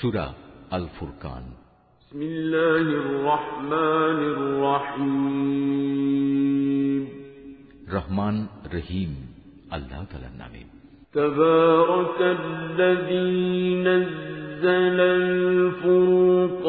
سورة الفرقان. بسم الله الرحمن الرحيم. رحمن رحيم. الله تعالى نامي تبارك الذي نزل الفرقان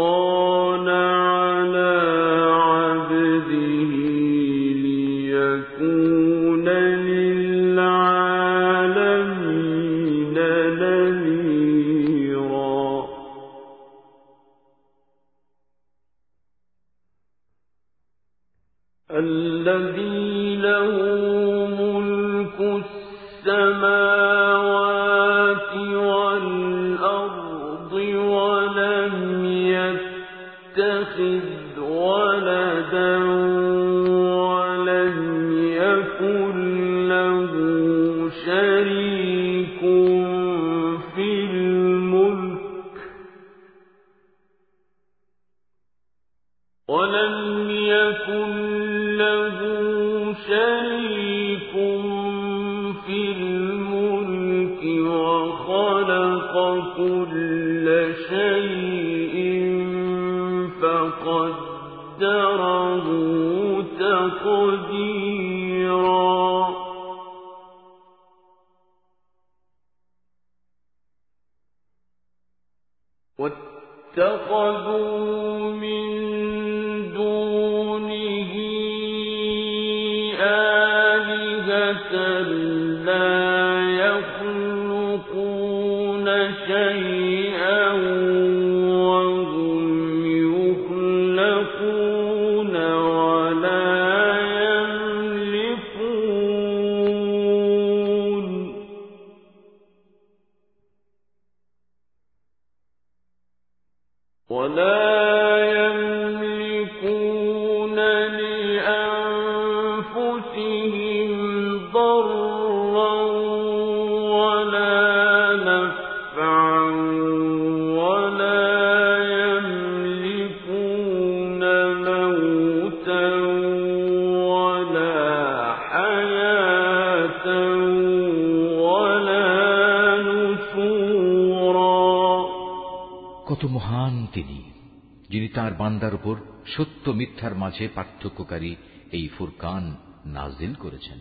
মিথ্যার মাঝে পার্থক্যকারী এই ফুরকান নাজিল করেছেন,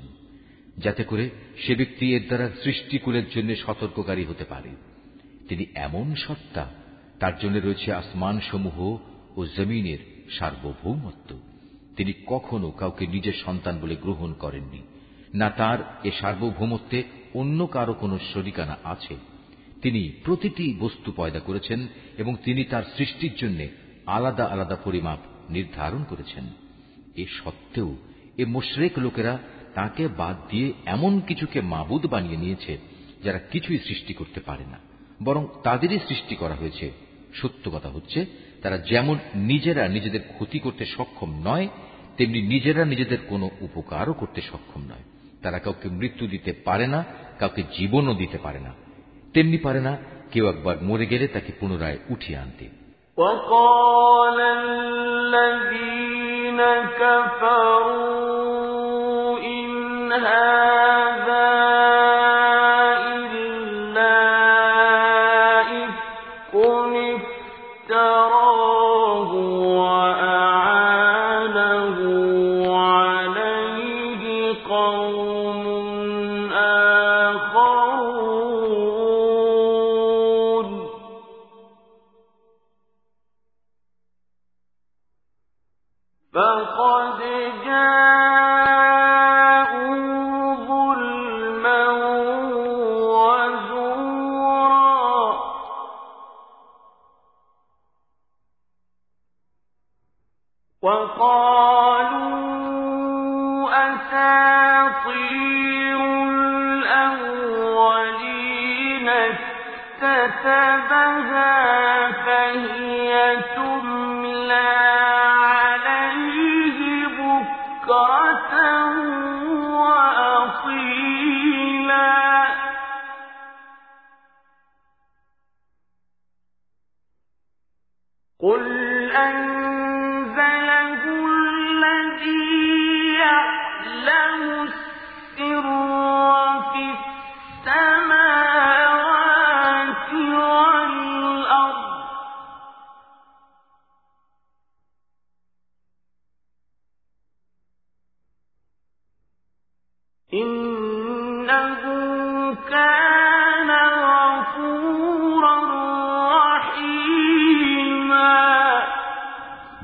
যাতে করে সে ব্যক্তি এর দ্বারা সৃষ্টিকুলের জন্য সতর্ককারী হতে পারে। তিনি এমন সত্তা, তার জন্য রয়েছে আসমান সমূহ ও জমিনের সার্বভৌমত্ব। তিনি কখনো কাউকে নিজের সন্তান বলে গ্রহণ করেননি, না তার এ সার্বভৌমত্বে অন্য কারও কোনো শরিকানা আছে। তিনি প্রতিটি বস্তু পয়দা করেছেন এবং তিনি তার সৃষ্টির জন্য আলাদা আলাদা পরিমাপ নির্ধারণ করেছেন। এ সত্ত্বেও এ মুশরেক লোকেরা তাকে বাদ দিয়ে এমন কিছুকে মাবুদ বানিয়ে নিয়েছে যারা কিছুই সৃষ্টি করতে পারে না, বরং তাদেরই সৃষ্টি করা হয়েছে। সত্য কথা হচ্ছে, তারা যেমন নিজেরা নিজেদের ক্ষতি করতে সক্ষম নয়, তেমনি নিজেরা নিজেদের কোনো উপকারও করতে সক্ষম নয়। তারা কাউকে মৃত্যু দিতে পারে না, কাউকে জীবনও দিতে পারে না। তেমনি পারে না কেউ একবার মরে গেলে তাকে পুনরায় উঠিয়ে আনতে। وقال الذين كفروا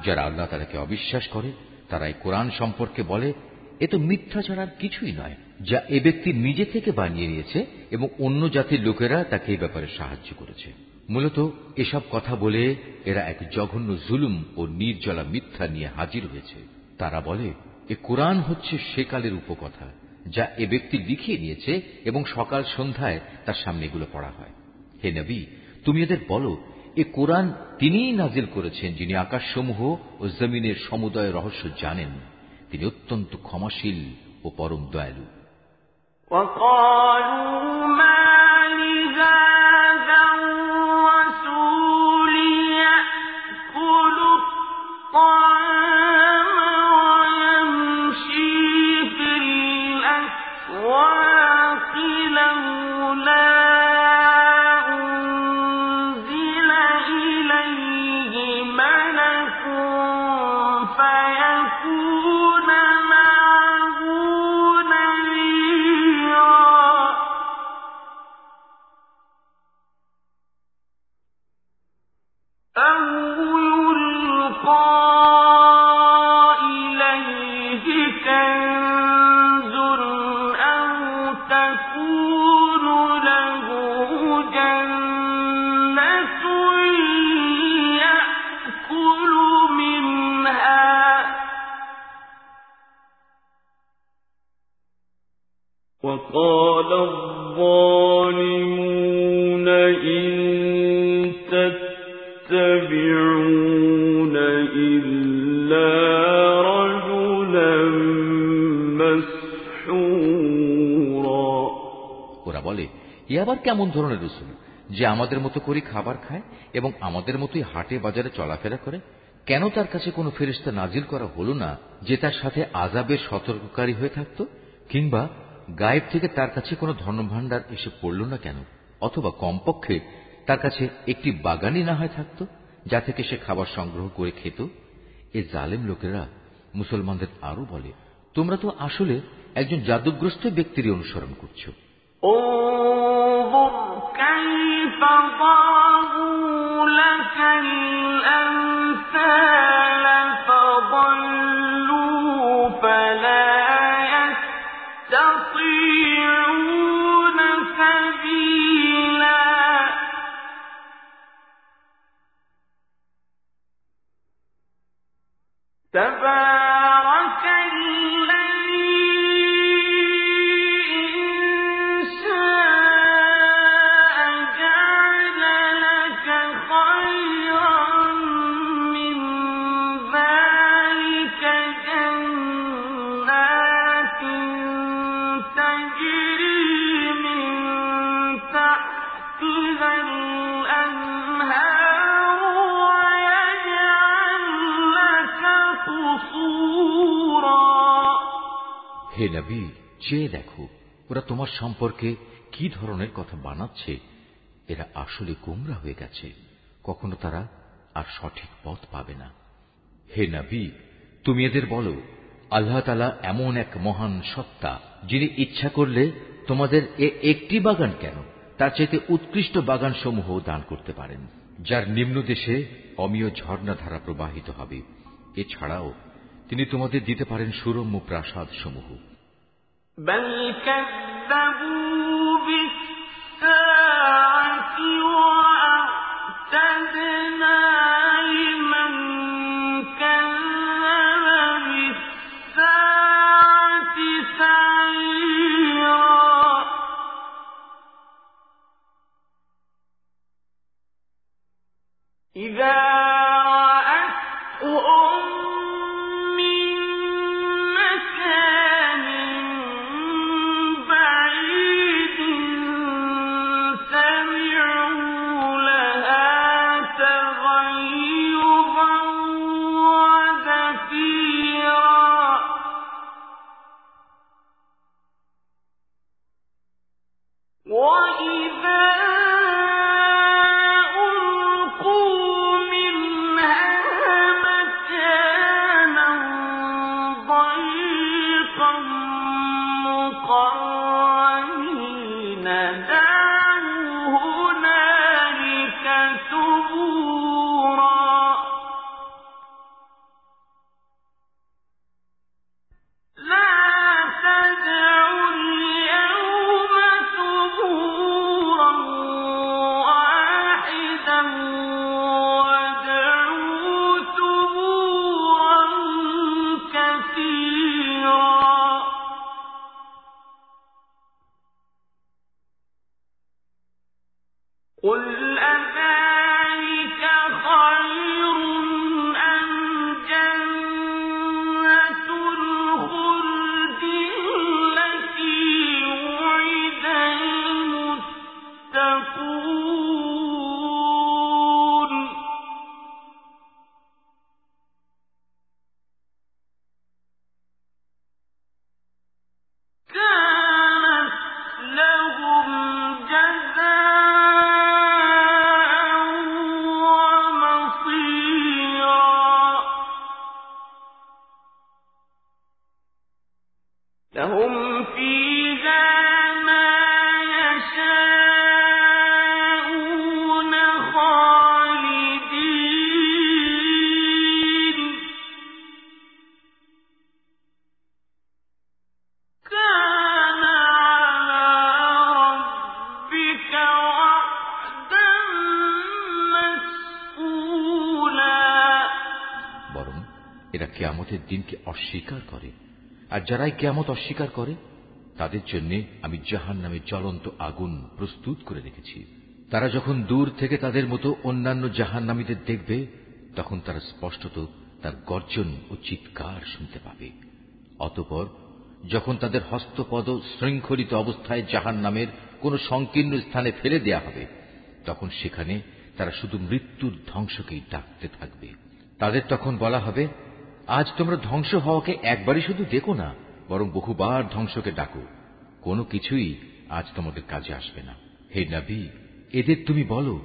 যারা আল্লাহ তালাকে অবিশ্বাস করে, তারা এই কোরআন সম্পর্কে বলে, এ তো মিথ্যা ছাড়ার কিছুই নয়, যা এ ব্যক্তি নিজে থেকে বানিয়ে নিয়েছে এবং অন্য জাতির লোকেরা তাকে এই ব্যাপারে সাহায্য করেছে। মূলত এসব কথা বলে এরা এক জঘন্য জুলুম ও নির্জলা মিথ্যা নিয়ে হাজির হয়েছে। তারা বলে, এ কোরআন হচ্ছে সেকালের উপকথা, যা এ ব্যক্তি লিখিয়ে নিয়েছে এবং সকাল সন্ধ্যায় তার সামনে এগুলো পড়া হয়। হে নবী, তুমি এদের বলো এ কোরআন তিনিই নাজিল করেছেন যিনি আকাশসমূহ ও জমিনের সমুদয় রহস্য জানেন তিনি অত্যন্ত ক্ষমাশীল ও পরম দয়ালু وقالوا ما এ আবার কেমন ধরনের রসুল যে আমাদের মতো করে খাবার খায় এবং আমাদের মতোই হাটে বাজারে চলাফেরা করে? কেন তার কাছে কোনো ফেরিস্তা নাজিল করা হলো না যে তার সাথে আজাবের সতর্ককারী হয়ে থাকত? কিংবা গায়েব থেকে তার কাছে কোনো ধনভাণ্ডার এসে পড়ল না কেন? অথবা কমপক্ষে তার কাছে একটি বাগানই না হয় থাকত, যা থেকে সে খাবার সংগ্রহ করে খেত? এ জালেম লোকেরা মুসলমানদের আরও বলে, তোমরা তো আসলে একজন জাদুগ্রস্ত ব্যক্তিরই অনুসরণ করছ। انظر كيف ضربوا لك الأمثال فضلوا فلا يستطيعون سبيلا. تبارك চেয়ে দেখো, ওরা তোমার সম্পর্কে কি ধরনের কথা বানাচ্ছে। এরা আসলে গোমরা হয়ে গেছে। কখনো তারা আর সঠিক পথ পাবে না। হে নবী, তুমি এদের বলো, আল্লাহ তালা এমন এক মহান সত্তা, যিনি ইচ্ছা করলে তোমাদের এ একটি বাগান কেন? তার চাইতে উৎকৃষ্ট বাগান সমূহ দান করতে পারেন। যার নিম্ন দেশে অমীয় ঝর্ণাধারা প্রবাহিত হবে। এছাড়াও তিনি তোমাদের দিতে পারেন সুরম্য প্রাসাদ সমূহ بل كذبوا بالساعة কেয়ামতের দিনকে অস্বীকার করে। আর যারাই কেয়ামত অস্বীকার করে, তাদের জন্য আমি জাহান নামে জ্বলন্ত আগুন প্রস্তুত করে রেখেছি। তারা যখন দূর থেকে তাদের মতো অন্যান্য জাহান নামীদের দেখবে, তখন তারা স্পষ্টত তার গর্জন ও চিৎকার শুনতে পাবে। অতপর, যখন তাদের হস্তপদ শৃঙ্খলিত অবস্থায় জাহান নামের কোন সংকীর্ণ স্থানে ফেলে দেয়া হবে, তখন সেখানে তারা শুধু মৃত্যুর ধ্বংসকেই ডাকতে থাকবে। তাদের তখন বলা হবে আজ তোমরা ধ্বংস হওয়াকে একবারই শুধু দেখো না, বরং বহুবার ধ্বংসকে ডাকো। কোনো কিছুই আজ তোমাদের কাজে আসবে না। হে নবী, এদের তুমি বলো,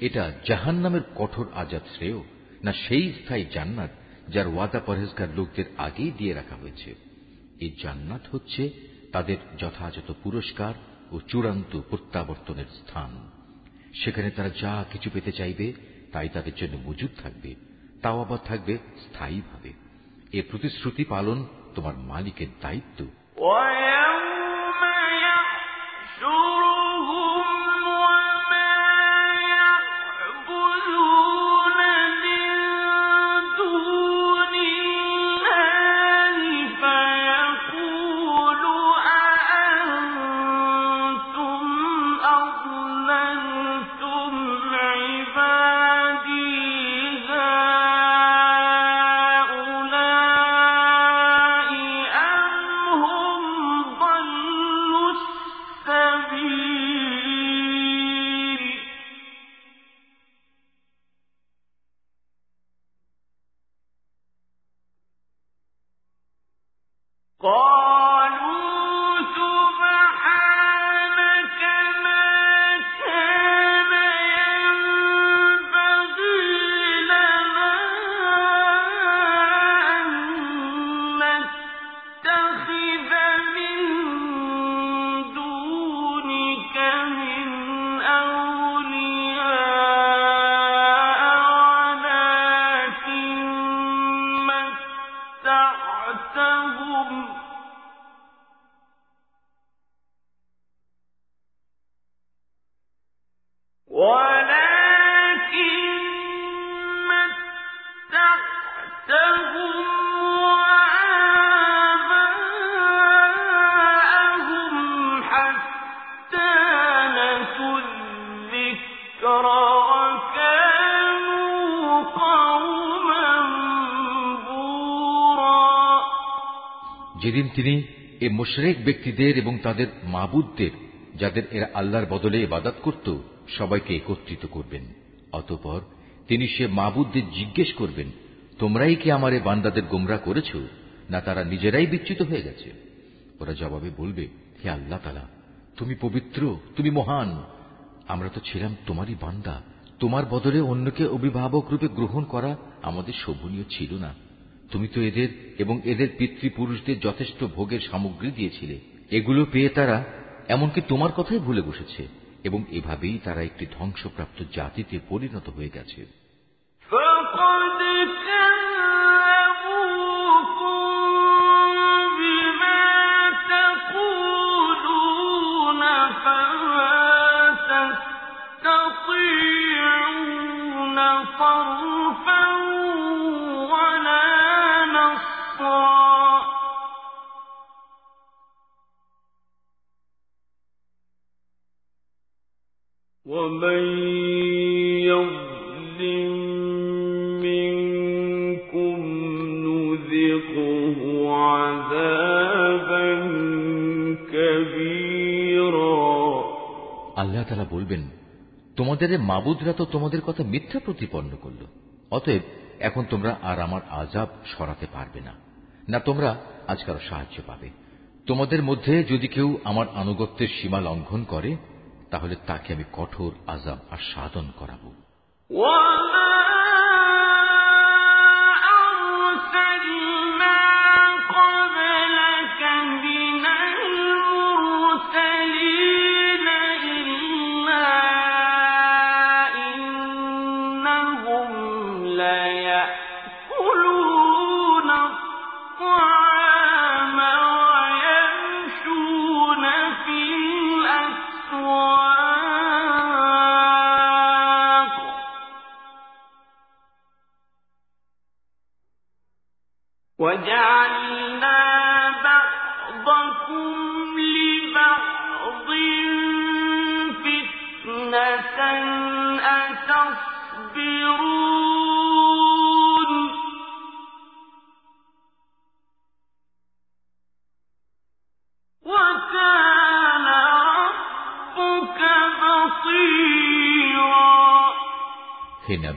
এটা জাহান নামের কঠোর আজাদ শ্রেয়, না সেই স্থায়ী জান্নাত যার ওয়াদা পরহেজগার লোকদের আগেই দিয়ে রাখা হয়েছে? এই জান্নাত হচ্ছে তাদের যথাযথ পুরস্কার ও চূড়ান্ত প্রত্যাবর্তনের স্থান। সেখানে তারা যা কিছু পেতে চাইবে, তাই তাদের জন্য মজুদ থাকবে। তাও আবার থাকবে স্থায়ীভাবে। এ প্রতিশ্রুতি পালন তোমার মালিকের দায়িত্ব। যেদিন তিনি এ মুশরেক ব্যক্তিদের এবং তাদের মাবুদদের, যাদের এরা আল্লাহর বদলে ইবাদত করত, সবাইকে একত্রিত করবেন। অতঃপর তিনি সে মাবুদদের জিজ্ঞেস করবেন, তোমরাই কি আমার এ বান্দাদের গোমরা করেছ? না তারা নিজেরাই বিচ্যুত হয়ে গেছে? ওরা জবাবে বলবে, হে আল্লাহ তালা তুমি পবিত্র, তুমি মহান। আমরা তো ছিলাম তোমারই বান্দা। তোমার বদলে অন্যকে অভিভাবক রূপে গ্রহণ করা আমাদের শোভনীয় ছিল না। তুমি তো এদের এবং এদের পিতৃপুরুষদের যথেষ্ট ভোগের সামগ্রী দিয়েছিলে এগুলো পেয়ে তারা এমনকি তোমার কথাই ভুলে বসেছে এবং এভাবেই তারা একটি ধ্বংসপ্রাপ্ত জাতিতে পরিণত হয়ে গেছে فقد كذبوكم بما تقولون فما تستطيعون صرفا ومن يظلم منكم نذقه عذابا كبيرا আল্লাহ তালা বলবেন তোমাদের এ মাবুদরা তো তোমাদের কথা মিথ্যা প্রতিপন্ন করল অতএব এখন তোমরা আর আমার আজাব সরাতে পারবে না না তোমরা আজ কারো সাহায্য পাবে তোমাদের মধ্যে যদি কেউ আমার আনুগত্যের সীমা লঙ্ঘন করে তাহলে তাকে আমি কঠোর আজাব আর সাধন করাবো وما أرسلنا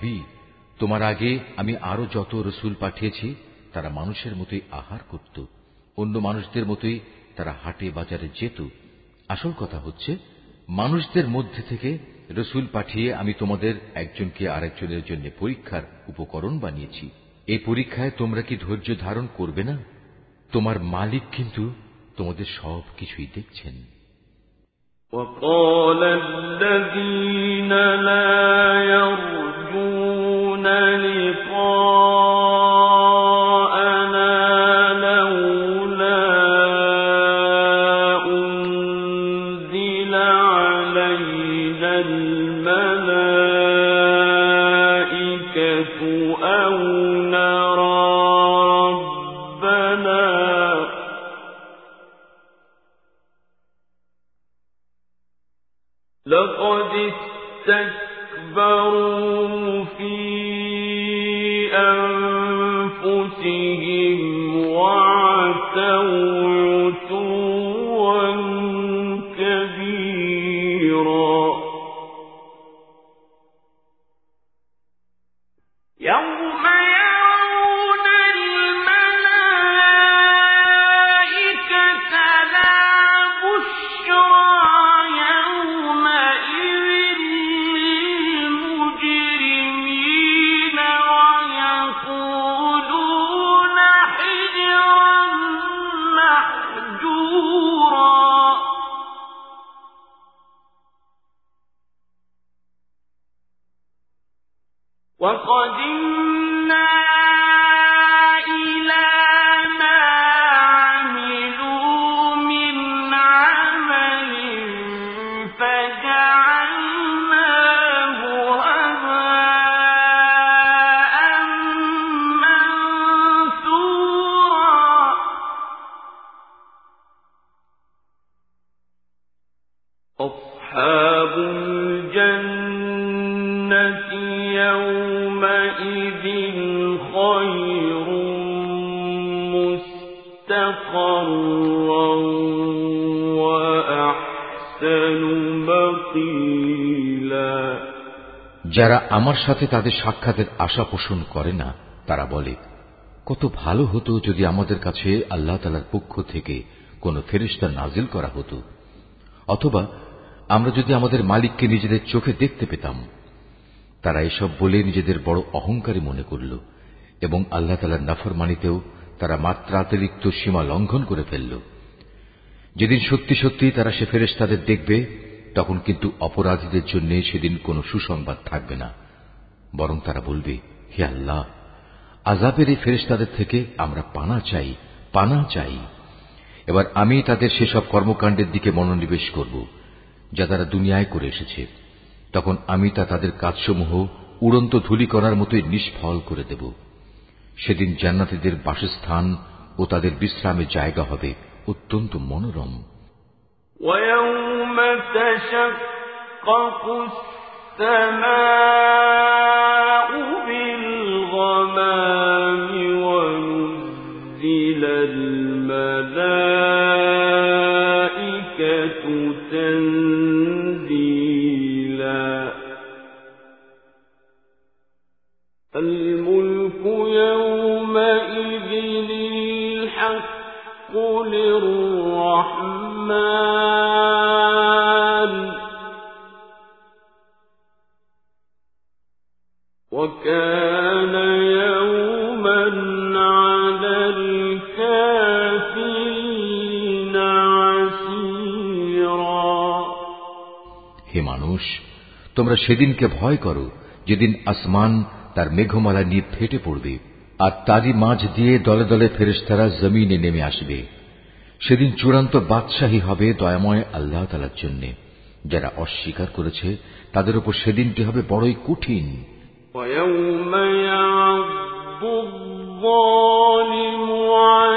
নবী তোমার আগে আমি আরো যত রসুল পাঠিয়েছি তারা মানুষের মতোই আহার করত অন্য মানুষদের মতোই তারা হাটে বাজারে যেত আসল কথা হচ্ছে মানুষদের মধ্যে থেকে রসুল পাঠিয়ে আমি তোমাদের একজনকে আরেকজনের জন্য পরীক্ষার উপকরণ বানিয়েছি এই পরীক্ষায় তোমরা কি ধৈর্য ধারণ করবে না তোমার মালিক কিন্তু তোমাদের সব কিছুই দেখছেন وقال الذين لا যারা আমার সাথে তাদের সাক্ষাতের আশা পোষণ করে না, তারা বলে, কত ভালো হতো যদি আমাদের কাছে আল্লাহ তালার পক্ষ থেকে কোন ফেরিস্তা নাজিল করা হতো। অথবা আমরা যদি আমাদের মালিককে নিজেদের চোখে দেখতে পেতাম। তারা এসব বলে নিজেদের বড় অহংকারী মনে করল এবং আল্লাহ তালার নাফরমানিতেও তারা মাত্রাতিরিক্ত সীমা লঙ্ঘন করে ফেলল। যেদিন সত্যি সত্যি তারা সে ফেরেশতাদের দেখবে তখন কিন্তু অপরাধীদের জন্য সেদিন কোনো সুসংবাদ থাকবে না। বরং তারা বলবে, হে আল্লাহ আজাবের এই ফেরেশতাদের থেকে আমরা পানা চাই পানা চাই। এবার আমি তাদের সেসব কর্মকাণ্ডের দিকে মনোনিবেশ করব, যা তারা দুনিয়ায় করে এসেছে। তখন আমি তা তাদের কাজসমূহ উড়ন্ত ধূলিকণার মতোই নিষ্ফল করে দেব। সেদিন জান্নাতীদের বাসস্থান ও তাদের বিশ্রামের জায়গা হবে অত্যন্ত মনোরম। ويوم تشقق السماء بالغمام ونزل الملائكة تنزيلا. الملك يومئذ الحق للرحمن. وكان يوما على الكافرين عسيرا হে মানুষ তোমরা সেদিনকে ভয় করো যেদিন আসমান তার মেঘমালা নিয়ে ফেটে পড়বে আর তারই মাঝ দিয়ে দলে দলে ফেরেশতারা জমিনে নেমে আসবে সেদিন চূড়ান্ত বাদশাহী হবে দয়াময় আল্লাহ তালার জন্য যারা অস্বীকার করেছে তাদের উপর সেদিনটি হবে বড়ই কঠিন ويوم يعض الظالم على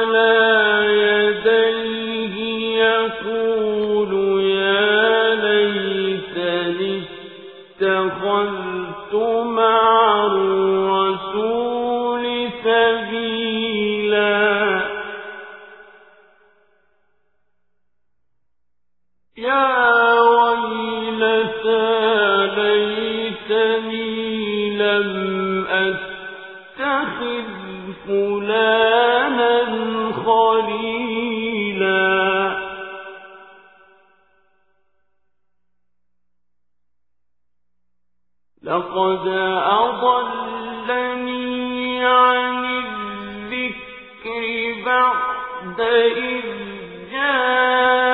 لقد أضلني عن الذكر بعد إذ جاءني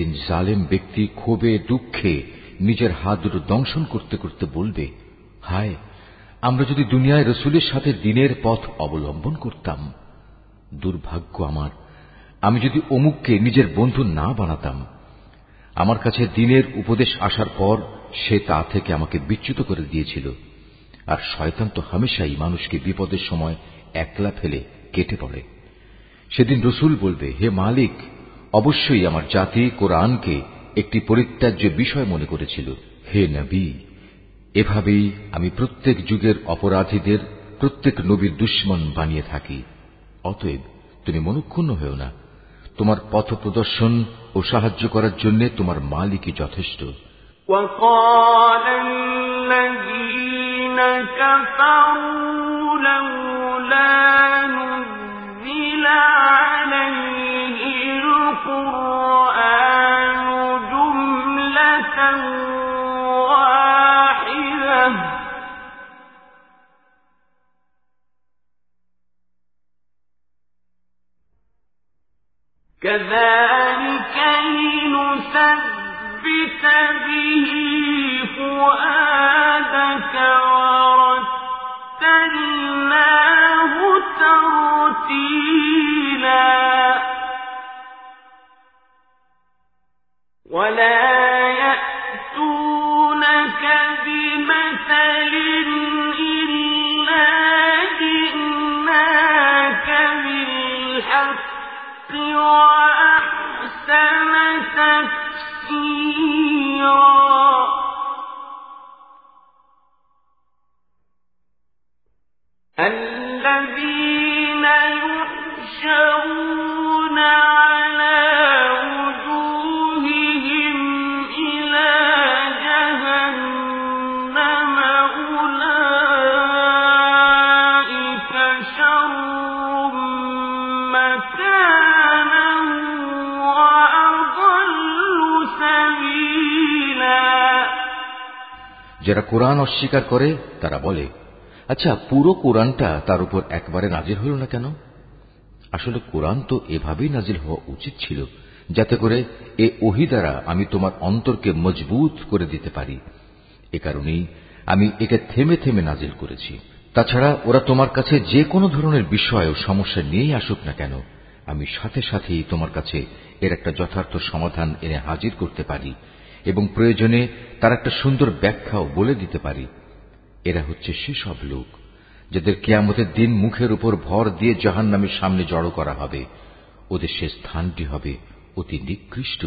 সেদিন জালেম ব্যক্তি ক্ষোভে, দুঃখে নিজের হাত দুটো দংশন করতে করতে বলবে, হায়, আমরা যদি দুনিয়ায় রসুলের সাথে দিনের পথ অবলম্বন করতাম, দুর্ভাগ্য আমার। আমি যদি অমুককে নিজের বন্ধু না বানাতাম, আমার কাছে দিনের উপদেশ আসার পর সে তা থেকে আমাকে বিচ্যুত করে দিয়েছিল। আর শয়তান তো হামেশাই মানুষকে বিপদের সময় একলা ফেলে কেটে পড়ে। সেদিন রসুল বলবে, হে মালিক অবশ্যই আমার জাতি কোরআনকে একটি পরিত্যাজ্য বিষয় মনে করেছিল হে নবী এভাবেই আমি প্রত্যেক যুগের অপরাধীদের প্রত্যেক নবীর দুশ্মন বানিয়ে থাকি অতএব তুমি মনক্ষুণ্ণ হও না তোমার পথ প্রদর্শন ও সাহায্য করার জন্য তোমার মালিকই যথেষ্ট وقال الذين كفروا لولا كذلك لنثبت به فؤادك ورتلناه ترتيلا. ولا يأتونك الذين يحشرون যারা কোরআন অস্বীকার করে, তারা বলে আচ্ছা পুরো কোরআনটা তার উপর একবারে নাজির হল না কেন? আসলে কোরআন তো এভাবেই নাজিল হওয়া উচিত ছিল, যাতে করে এ ওহি দ্বারা আমি তোমার অন্তরকে মজবুত করে দিতে পারি। এ কারণেই আমি একে থেমে থেমে নাজিল করেছি। তাছাড়া ওরা তোমার কাছে যে কোনো ধরনের বিষয় ও সমস্যা নিয়েই আসুক না কেন, আমি সাথে সাথেই তোমার কাছে এর একটা যথার্থ সমাধান এনে হাজির করতে পারি। এবং প্রয়োজনে তার একটা সুন্দর ব্যাখ্যাও বলে দিতে পারি এরা হচ্ছে সেসব লোক যাদের কেয়ামতের দিন মুখের উপর ভর দিয়ে জাহান নামের সামনে জড়ো করা হবে ওদের সে স্থানটি হবে অতি নিকৃষ্ট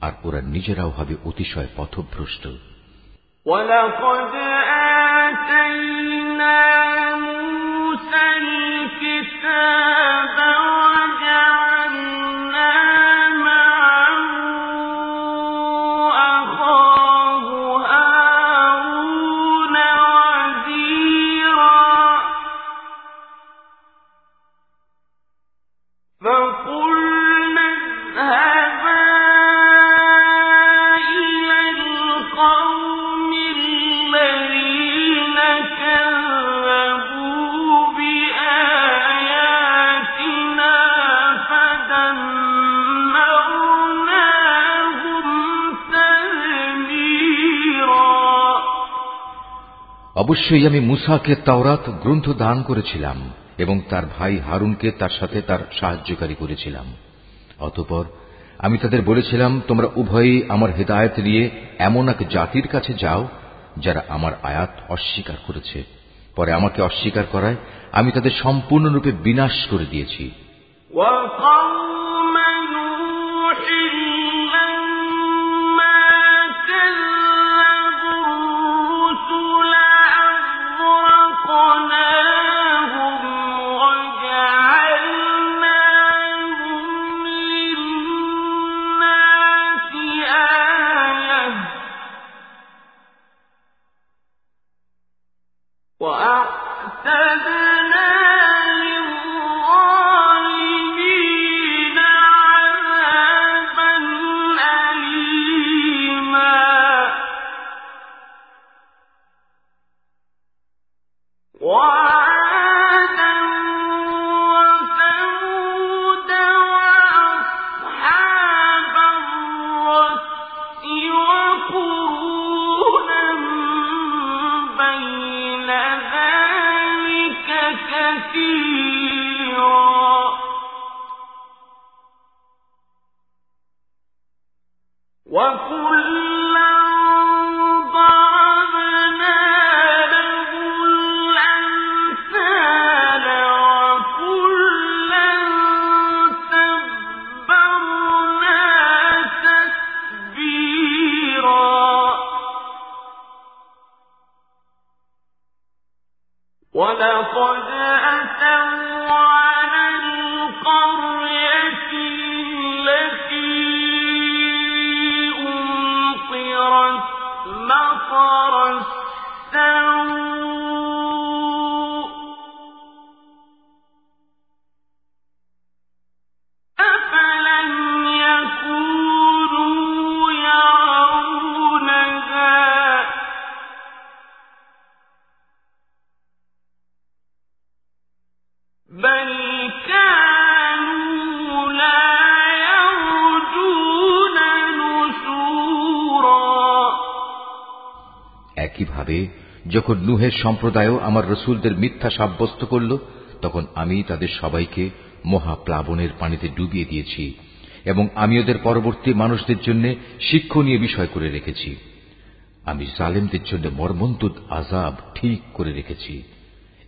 আর ওরা নিজেরাও হবে অতিশয় পথভ্রষ্ট ولقد آتينا موسى الكتاب অবশ্যই আমি মুসাকে তাওরাত গ্রন্থ দান করেছিলাম এবং তার ভাই হারুনকে তার সাথে তার সাহায্যকারী করেছিলাম অতপর আমি তাদের বলেছিলাম তোমরা উভয়ই আমার হেদায়ত নিয়ে এমন এক জাতির কাছে যাও যারা আমার আয়াত অস্বীকার করেছে পরে আমাকে অস্বীকার করায় আমি তাদের সম্পূর্ণরূপে বিনাশ করে দিয়েছি وقوم نوح একইভাবে যখন নুহের সম্প্রদায়ও আমার রসুলদের মিথ্যা সাব্যস্ত করল, তখন আমি তাদের সবাইকে মহাপ্লাবনের পানিতে ডুবিয়ে দিয়েছি, এবং আমি ওদের পরবর্তী মানুষদের জন্য শিক্ষণীয় বিষয় করে রেখেছি। আমি জালেমদের জন্য মর্মন্তুদ আজাব ঠিক করে রেখেছি।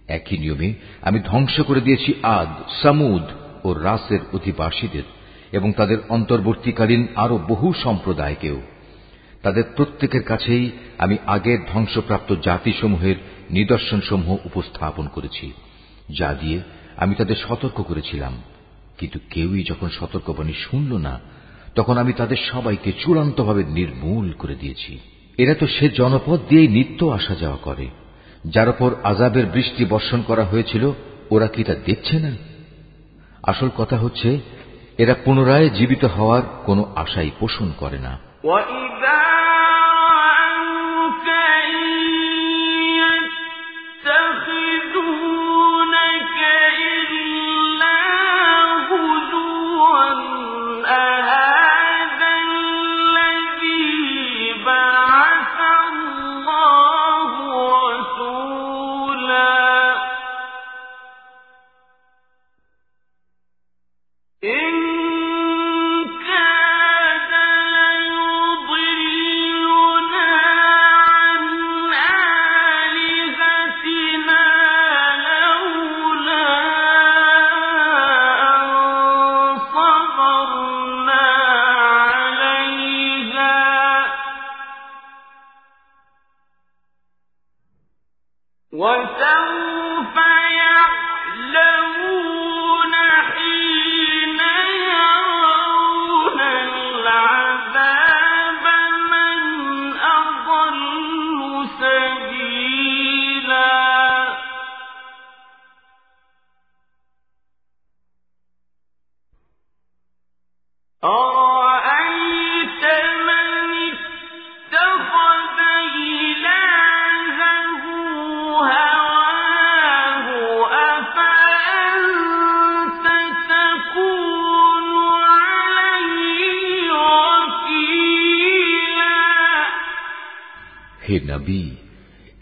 একই নিয়মে আমি ধ্বংস করে দিয়েছি আদ, সামুদ ও রাসের অধিবাসীদের এবং তাদের অন্তর্বর্তীকালীন আরও বহু সম্প্রদায়কেও। তাদের প্রত্যেকের কাছেই আমি আগের ধ্বংসপ্রাপ্ত জাতিসমূহের নিদর্শনসমূহ উপস্থাপন করেছি, যা দিয়ে আমি তাদের সতর্ক করেছিলাম। কিন্তু কেউই যখন সতর্কবাণী শুনল না, তখন আমি তাদের সবাইকে চূড়ান্তভাবে নির্মূল করে দিয়েছি। এরা তো সে জনপদ দিয়েই নিত্য আসা যাওয়া করে। যার উপর আজাবের বৃষ্টি বর্ষণ করা হয়েছিল, ওরা কি তা দেখছে না? আসল কথা হচ্ছে, এরা পুনরায় জীবিত হওয়ার কোনো আশাই পোষণ করে না।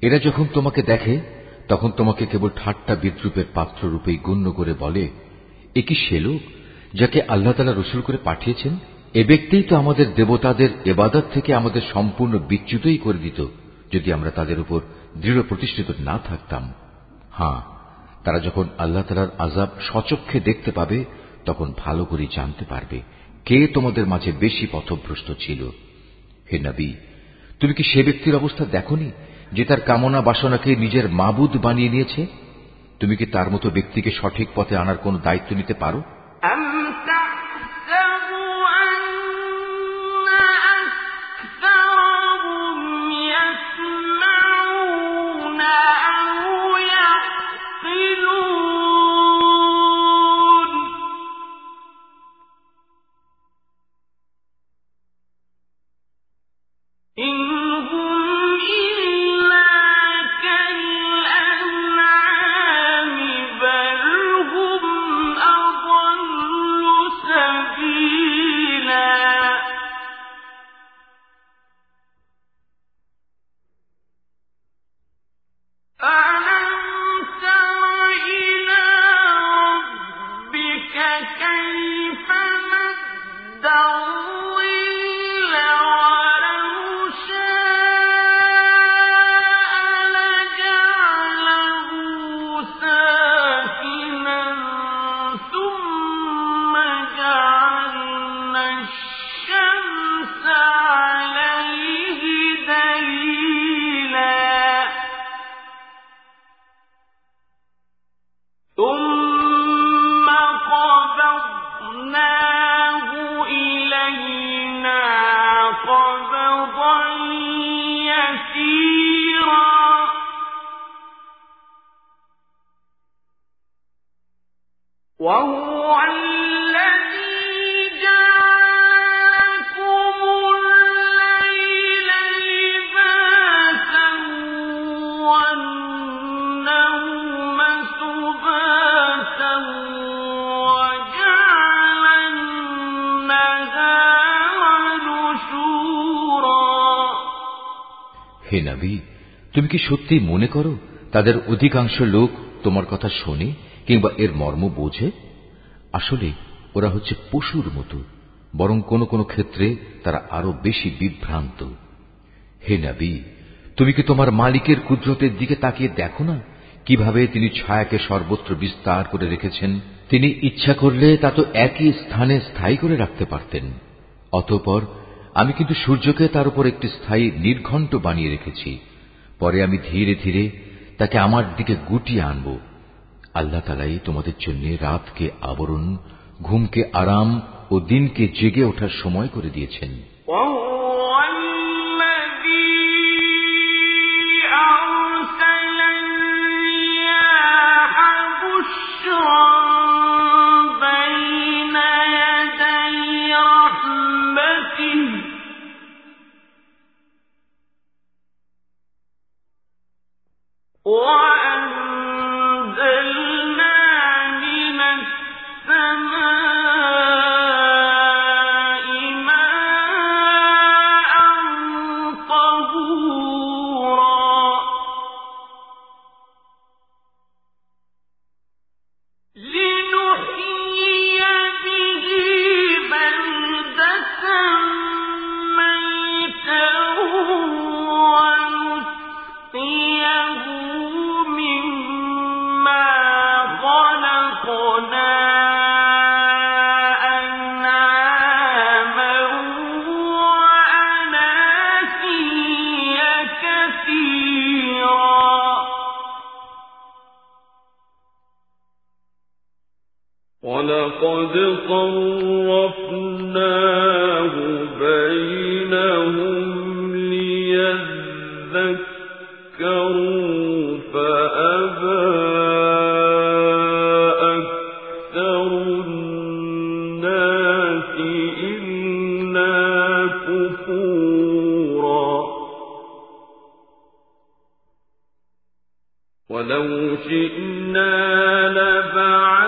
এরা যখন তোমাকে দেখে, তখন তোমাকে কেবল ঠাট্টা বিদ্রুপের পাত্র রূপেই গণ্য করে বলে, এ কি সে লোক যাকে আল্লাহ তালা রসুল করে পাঠিয়েছেন? এ ব্যক্তিই তো আমাদের দেবতাদের এবাদত থেকে আমাদের সম্পূর্ণ বিচ্যুতই করে দিত, যদি আমরা তাদের উপর দৃঢ় প্রতিষ্ঠিত না থাকতাম। হ্যাঁ তারা যখন আল্লাহ তালার আজাব সচক্ষে দেখতে পাবে, তখন ভালো করে জানতে পারবে কে তোমাদের মাঝে বেশি পথভ্রষ্ট ছিল। হে নবী, তুমি কি সে ব্যক্তির অবস্থা দেখনি? যে তার কামনা বাসনাকে নিজের মাবুদ বানিয়ে নিয়েছে, তুমি কি তার মতো ব্যক্তিকে সঠিক পথে আনার কোন দায়িত্ব নিতে পারো? তুমি কি সত্যি মনে করো তাদের অধিকাংশ লোক তোমার কথা শোনে কিংবা এর মর্ম বোঝে? আসলে ওরা হচ্ছে পশুর মতো, বরং কোন কোন ক্ষেত্রে তারা আরও বেশি বিভ্রান্ত। হে নবী, তুমি কি তোমার মালিকের কুদরতের দিকে তাকিয়ে দেখো না কীভাবে তিনি ছায়াকে সর্বত্র বিস্তার করে রেখেছেন? তিনি ইচ্ছা করলে তা তো একই স্থানে স্থায়ী করে রাখতে পারতেন। অতঃপর আমি কিন্তু সূর্যকে তার উপর একটি স্থায়ী নির্ঘণ্ট বানিয়ে রেখেছি। পরে আমি ধীরে ধীরে তাকে আমার দিকে গুটিয়ে আনব। আল্লাহ তালাই তোমাদের জন্য রাতকে আবরণ, ঘুমকে আরাম ও দিনকে জেগে ওঠার সময় করে দিয়েছেন। وَعَلَى ولقد صرفناه بينهم ليذكروا فأبى أكثر الناس كفورا. ولو شئنا لبعثنا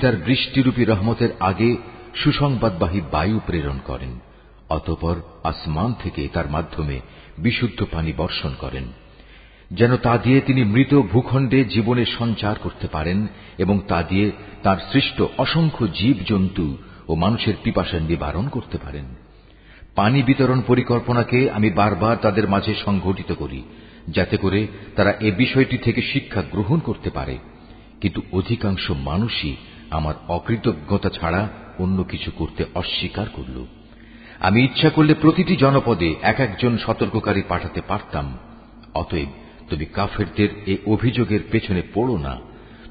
তার বৃষ্টিরূপী রহমতের আগে সুসংবাদবাহী বায়ু প্রেরণ করেন, অতপর আসমান থেকে তার মাধ্যমে বিশুদ্ধ পানি বর্ষণ করেন। যেন তা দিয়ে তিনি মৃত ভূখণ্ডে জীবনের সঞ্চার করতে পারেন এবং তা দিয়ে তার সৃষ্ট অসংখ্য জীব জন্তু ও মানুষের পিপাসা নিবারণ করতে পারেন। পানি বিতরণ পরিকল্পনাকে আমি বারবার তাদের মাঝে সংঘটিত করি, যাতে করে তারা এ বিষয়টি থেকে শিক্ষা গ্রহণ করতে পারে। কিন্তু অধিকাংশ মানুষই আমার অকৃতজ্ঞতা ছাড়া অন্য কিছু করতে অস্বীকার করল। আমি ইচ্ছা করলে প্রতিটি জনপদে এক একজন সতর্ককারী পাঠাতে পারতাম, অতএব তুমি কাফেরদের এ অভিযোগের পেছনে পড়ো না।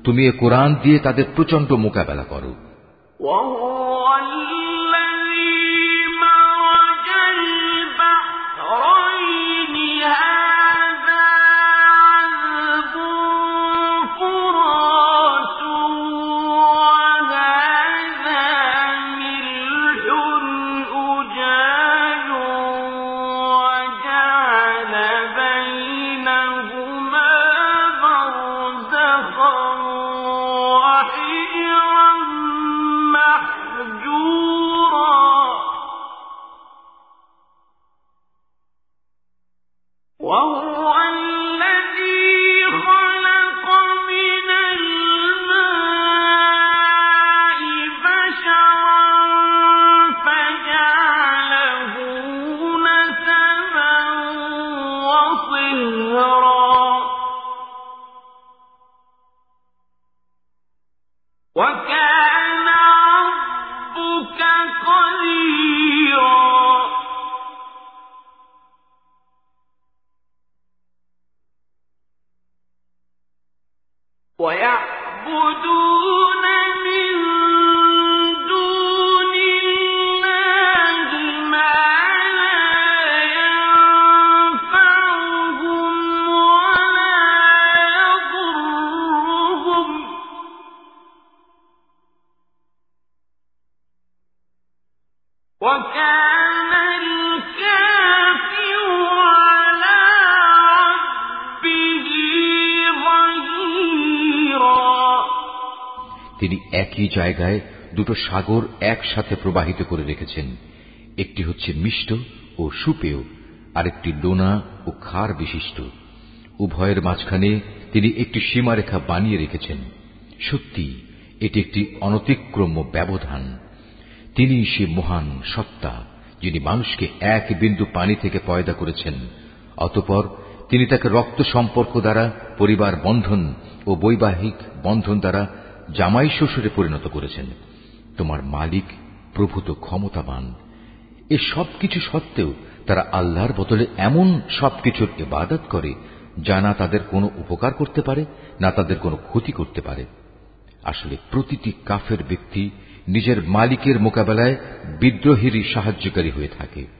তুমি এ কোরআন দিয়ে তাদের প্রচণ্ড মোকাবেলা করো। জায়গায় দুটো সাগর একসাথে প্রবাহিত করে রেখেছেন। একটি হচ্ছে মিষ্ট ও সুপেয়, আরেকটি লোনা ও খার বিশিষ্ট। উভয়ের মাঝখানে তিনি একটি সীমারেখা বানিয়ে রেখেছেন। সত্যি, এটি একটি অনতিক্রম্য ব্যবধান। তিনি সে মহান সত্তা, যিনি মানুষকে এক বিন্দু পানি থেকে পয়দা করেছেন। অতপর তিনি তাকে রক্ত সম্পর্ক দ্বারা, পরিবার বন্ধন ও বৈবাহিক বন্ধন দ্বারা জামাই শ্বশুরে পরিণত করেছেন। তোমার মালিক প্রভূত ক্ষমতাবান। এ সবকিছু সত্ত্বেও তারা আল্লাহর বদলে এমন সবকিছুর ইবাদত করে, যা না তাদের কোনো উপকার করতে পারে, না তাদের কোনো ক্ষতি করতে পারে। আসলে প্রতিটি কাফের ব্যক্তি নিজের মালিকের মোকাবেলায় বিদ্রোহেরই সাহায্যকারী হয়ে থাকে।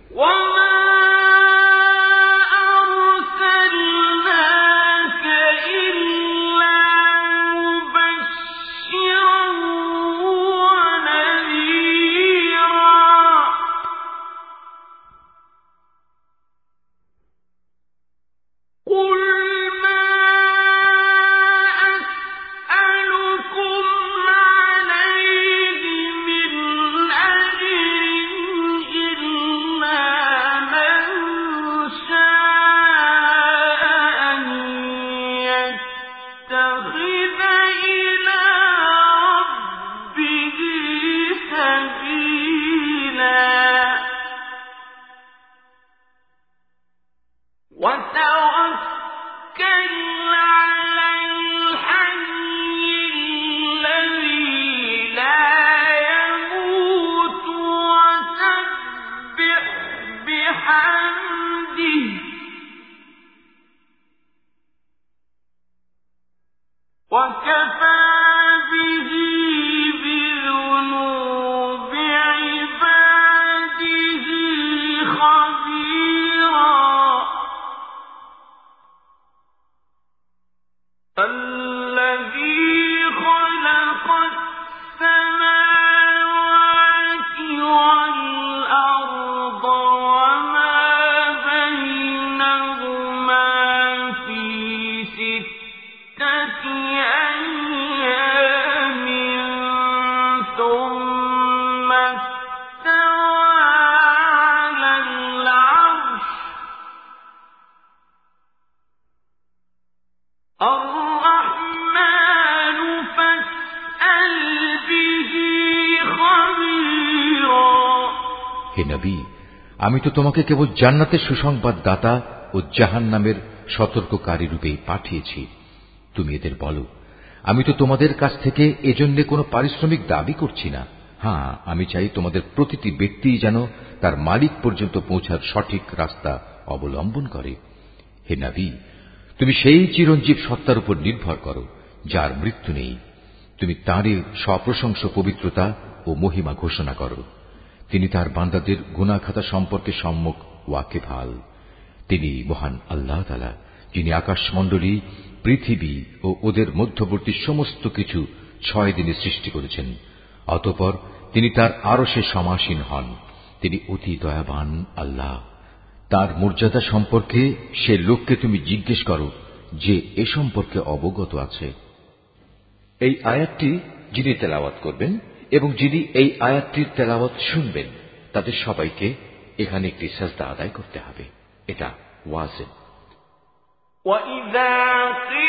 وكفى আমি তো তোমাকে কেবল জান্নাতের সুসংবাদ দাতা ও জাহান নামের সতর্ককারী রূপেই পাঠিয়েছি। তুমি এদের বলো, আমি তো তোমাদের কাছ থেকে এজন্য কোনো পারিশ্রমিক দাবি করছি না। হ্যাঁ আমি চাই তোমাদের প্রতিটি ব্যক্তি যেন তার মালিক পর্যন্ত পৌঁছার সঠিক রাস্তা অবলম্বন করে। হে নাবি, তুমি সেই চিরঞ্জীব সত্তার উপর নির্ভর করো, যার মৃত্যু নেই। তুমি তাঁরই সপ্রশংস পবিত্রতা ও মহিমা ঘোষণা করো। তিনি তার বান্দাদের গুনাখাতা সম্পর্কে সম্মুখ ওয়াকে ভালো তিনি মহান আল্লাহ তালা যিনি আকাশমণ্ডলী, পৃথিবী ও ওদের মধ্যবর্তী সমস্ত কিছু ছয় দিনে সৃষ্টি করেছেন। অতপর তিনি তার আরও সে সমাসীন হন। তিনি অতি দয়াবান আল্লাহ। তার মর্যাদা সম্পর্কে সে লোককে তুমি জিজ্ঞেস করো যে এ সম্পর্কে অবগত আছে। এই আয়াতটি যিনি তেলাওয়াত করবেন এবং যিনি এই আয়াতটির তেলাওয়াত শুনবেন তাদের সবাইকে এখানে একটি সাজদা আদায় করতে হবে এটা ওয়াজেব وَإِذَا قِيلَ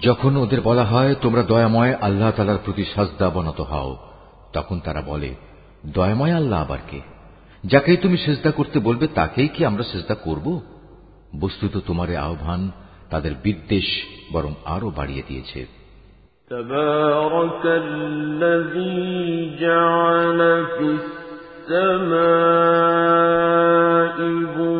যখন ওদের বলা হয় তোমরা দয়াময় আল্লাহ তালার প্রতি সাজদা বনত হও তখন তারা বলে দয়াময় আল্লাহ আবার কে যাকেই তুমি সেজদা করতে বলবে তাকেই কি আমরা সেজদা করব বস্তুত তোমার এ আহ্বান তাদের বিদ্বেষ বরং আরো বাড়িয়ে দিয়েছে تبارك الذي جعل في السماء بروجا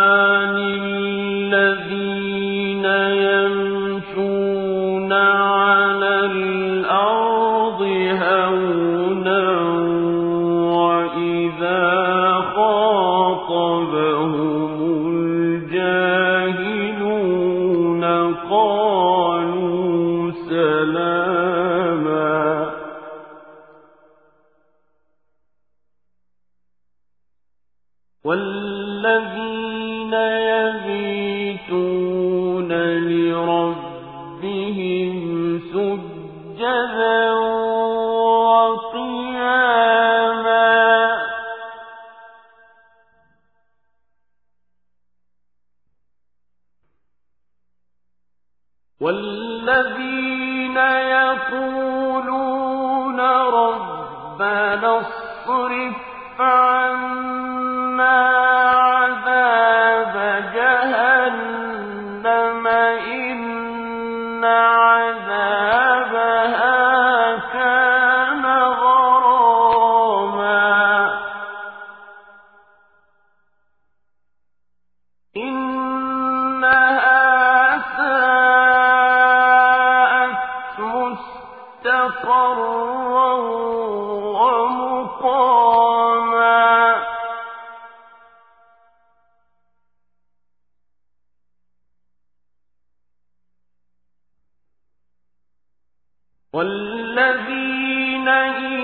والذين إذا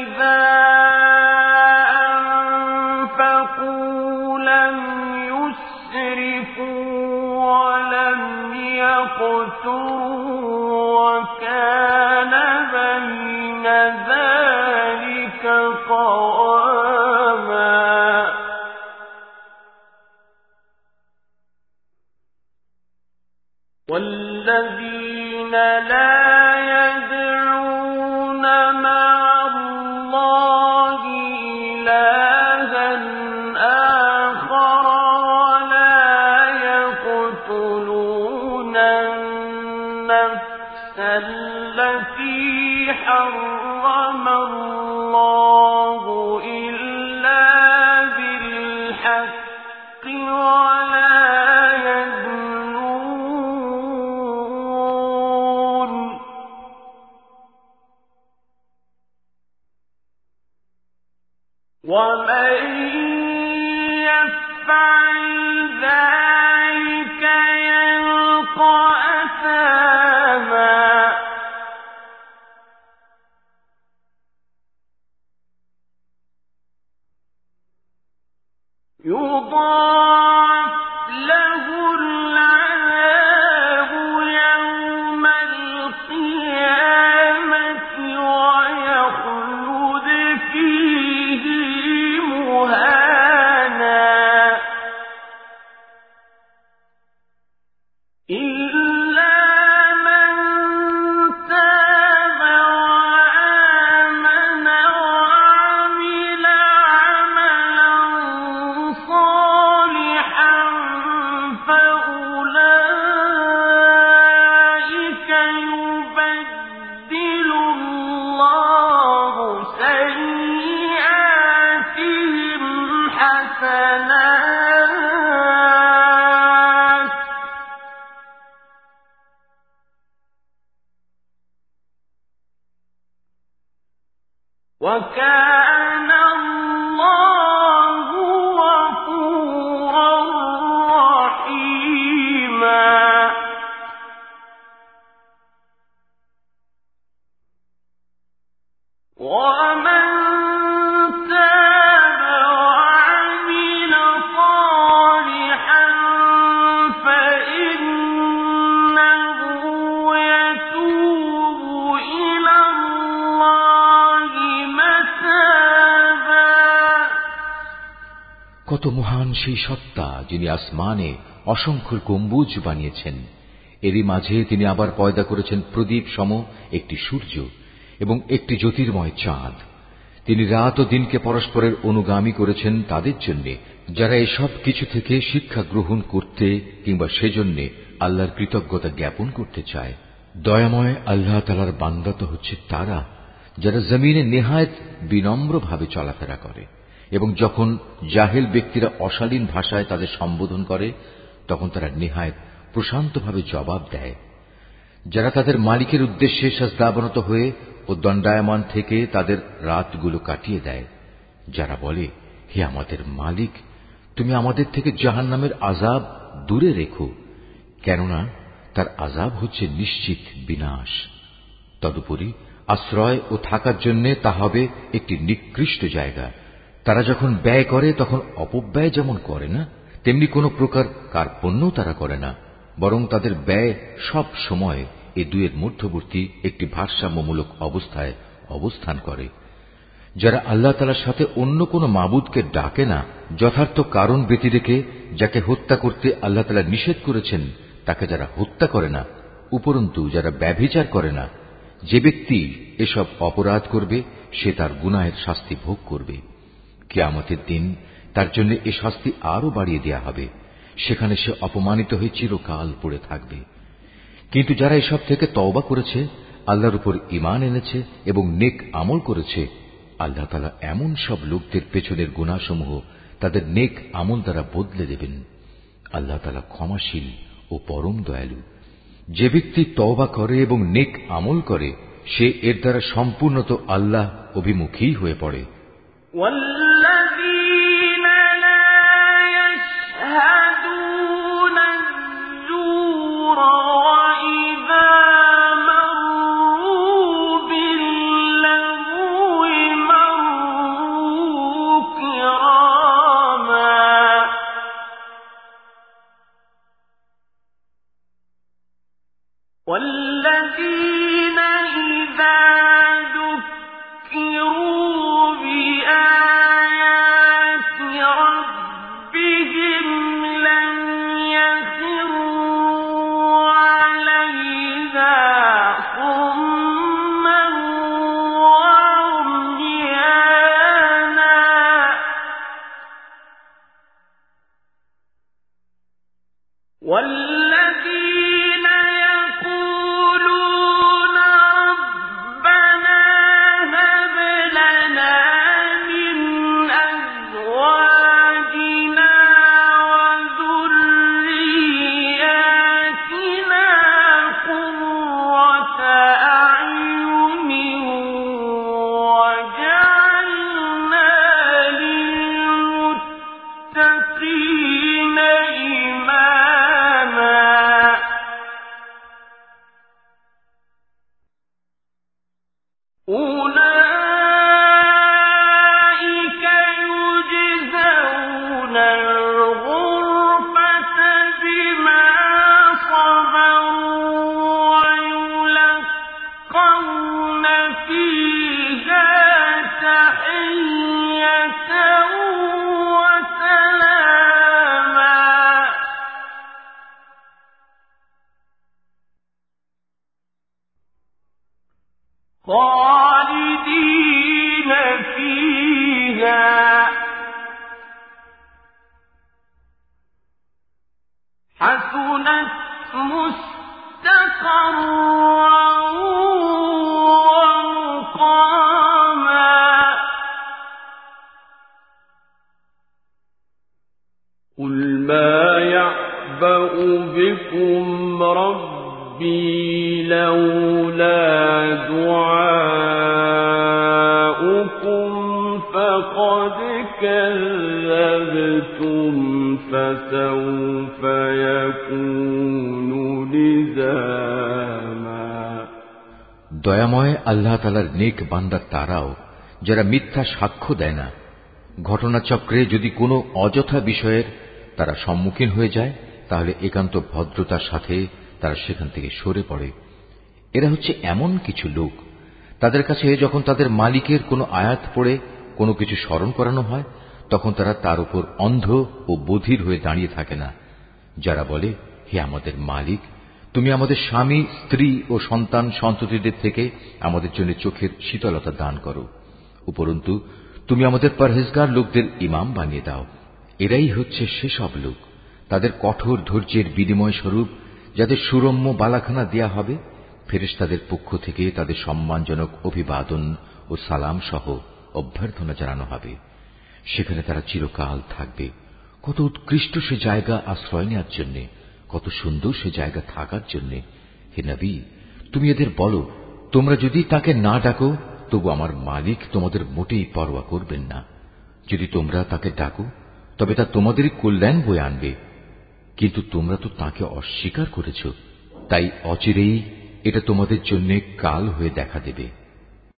মহান সেই সত্তা যিনি আসমানে অসংখ্য গম্বুজ বানিয়েছেন। এরই মাঝে তিনি আবার পয়দা করেছেন প্রদীপ সম একটি সূর্য এবং একটি জ্যোতির্ময় চাঁদ। তিনি রাত ও দিনকে পরস্পরের অনুগামী করেছেন তাদের জন্য, যারা এসব কিছু থেকে শিক্ষা গ্রহণ করতে কিংবা সেজন্য আল্লাহর কৃতজ্ঞতা জ্ঞাপন করতে চায়। দয়াময় আল্লাহ তালার বান্দা তো হচ্ছে তারা, যারা জমিনে নেহায়ত বিনম্রভাবে চলাফেরা করে। এবং যখন জাহেল ব্যক্তিরা অশালীন ভাষায় তাদের সম্বোধন করে, তখন তারা নেহায় প্রশান্তভাবে জবাব দেয়। যারা তাদের মালিকের উদ্দেশ্যে সাজদাবনত হয়ে ও দণ্ডায়মান থেকে তাদের রাতগুলো কাটিয়ে দেয়, যারা বলে, হে আমাদের মালিক, তুমি আমাদের থেকে জাহান নামের আজাব দূরে রেখো, কেননা তার আজাব হচ্ছে নিশ্চিত বিনাশ। তদুপরি আশ্রয় ও থাকার জন্য তা হবে একটি নিকৃষ্ট জায়গা। তারা যখন ব্যয় করে, তখন অপব্যয় যেমন করে না, তেমনি কোনো প্রকার কার্পণ্যও তারা করে না, বরং তাদের ব্যয় সব সময় এ দুয়ের মধ্যবর্তী একটি ভারসাম্যমূলক অবস্থায় অবস্থান করে। যারা আল্লাহ তালার সাথে অন্য কোন মাবুদকে ডাকে না, যথার্থ কারণ ব্যতি রেখে যাকে হত্যা করতে আল্লাহ তালা নিষেধ করেছেন, তাকে যারা হত্যা করে না, উপরন্তু যারা ব্যভিচার করে না, যে ব্যক্তি এসব অপরাধ করবে, সে তার গুনাহের শাস্তি ভোগ করবে। কেয়ামতের দিন তার জন্য এ শাস্তি আরও বাড়িয়ে দেয়া হবে। সেখানে সে অপমানিত হয়ে চিরকাল পড়ে থাকবে। কিন্তু যারা এসব থেকে তওবা করেছে, আল্লাহর উপর ইমান এনেছে এবং নেক আমল করেছে, আল্লাহ তালা এমন সব লোকদের পেছনের গুণাসমূহ তাদের নেক আমল দ্বারা বদলে দেবেন। আল্লাহ তালা ক্ষমাশীল ও পরম দয়ালু। যে ব্যক্তি তওবা করে এবং নেক আমল করে, সে এর দ্বারা সম্পূর্ণত আল্লাহ অভিমুখী হয়ে পড়ে। দয়াময় আল্লাহ তালার নেক বান্দার তারাও, যারা মিথ্যা সাক্ষ্য দেয় না। ঘটনাচক্রে যদি কোনো অযথা বিষয়ের তারা সম্মুখীন হয়ে যায়, তাহলে একান্ত ভদ্রতার সাথে তারা সেখান থেকে সরে পড়ে। এরা হচ্ছে এমন কিছু লোক, তাদের কাছে যখন তাদের মালিকের কোনো আয়াত পড়ে, কোনো কিছু স্মরণ করানো হয়, তখন তারা তার উপর অন্ধ ও বধির হয়ে দাঁড়িয়ে থাকে না। যারা বলে, হে আমাদের মালিক তুমি আমাদের স্বামী, স্ত্রী ও সন্তান সন্ততিদের থেকে আমাদের জন্য চোখের শীতলতা দান করো। উপরন্তু, তুমি আমাদের পরহেজগার লোকদের ইমাম বানিয়ে দাও। এরাই হচ্ছে সেসব লোক। তাদের কঠোর ধৈর্যের বিনিময় স্বরূপ যাদের সুরম্য বালাখানা দেয়া হবে, ফেরেশতাদের পক্ষ থেকে তাদের সম্মানজনক অভিবাদন ও সালাম সহ অভ্যর্থনা জানানো হবে। সেখানে তারা চিরকাল থাকবে। কত উৎকৃষ্ট সে জায়গা আশ্রয় নেওয়ার জন্য। কত সুন্দর সে জায়গা থাকার জন্য। হে নবী, তুমি এদের বলো, তোমরা যদি তাকে না ডাকো, তবু আমার মালিক তোমাদের মোটেই পরোয়া করবেন না। যদি তোমরা তাকে ডাকো, তবে তা তোমাদেরই কল্যাণ বয়ে আনবে। কিন্তু তোমরা তো তাকে অস্বীকার করেছ, তাই অচিরেই এটা তোমাদের জন্য কাল হয়ে দেখা দেবে।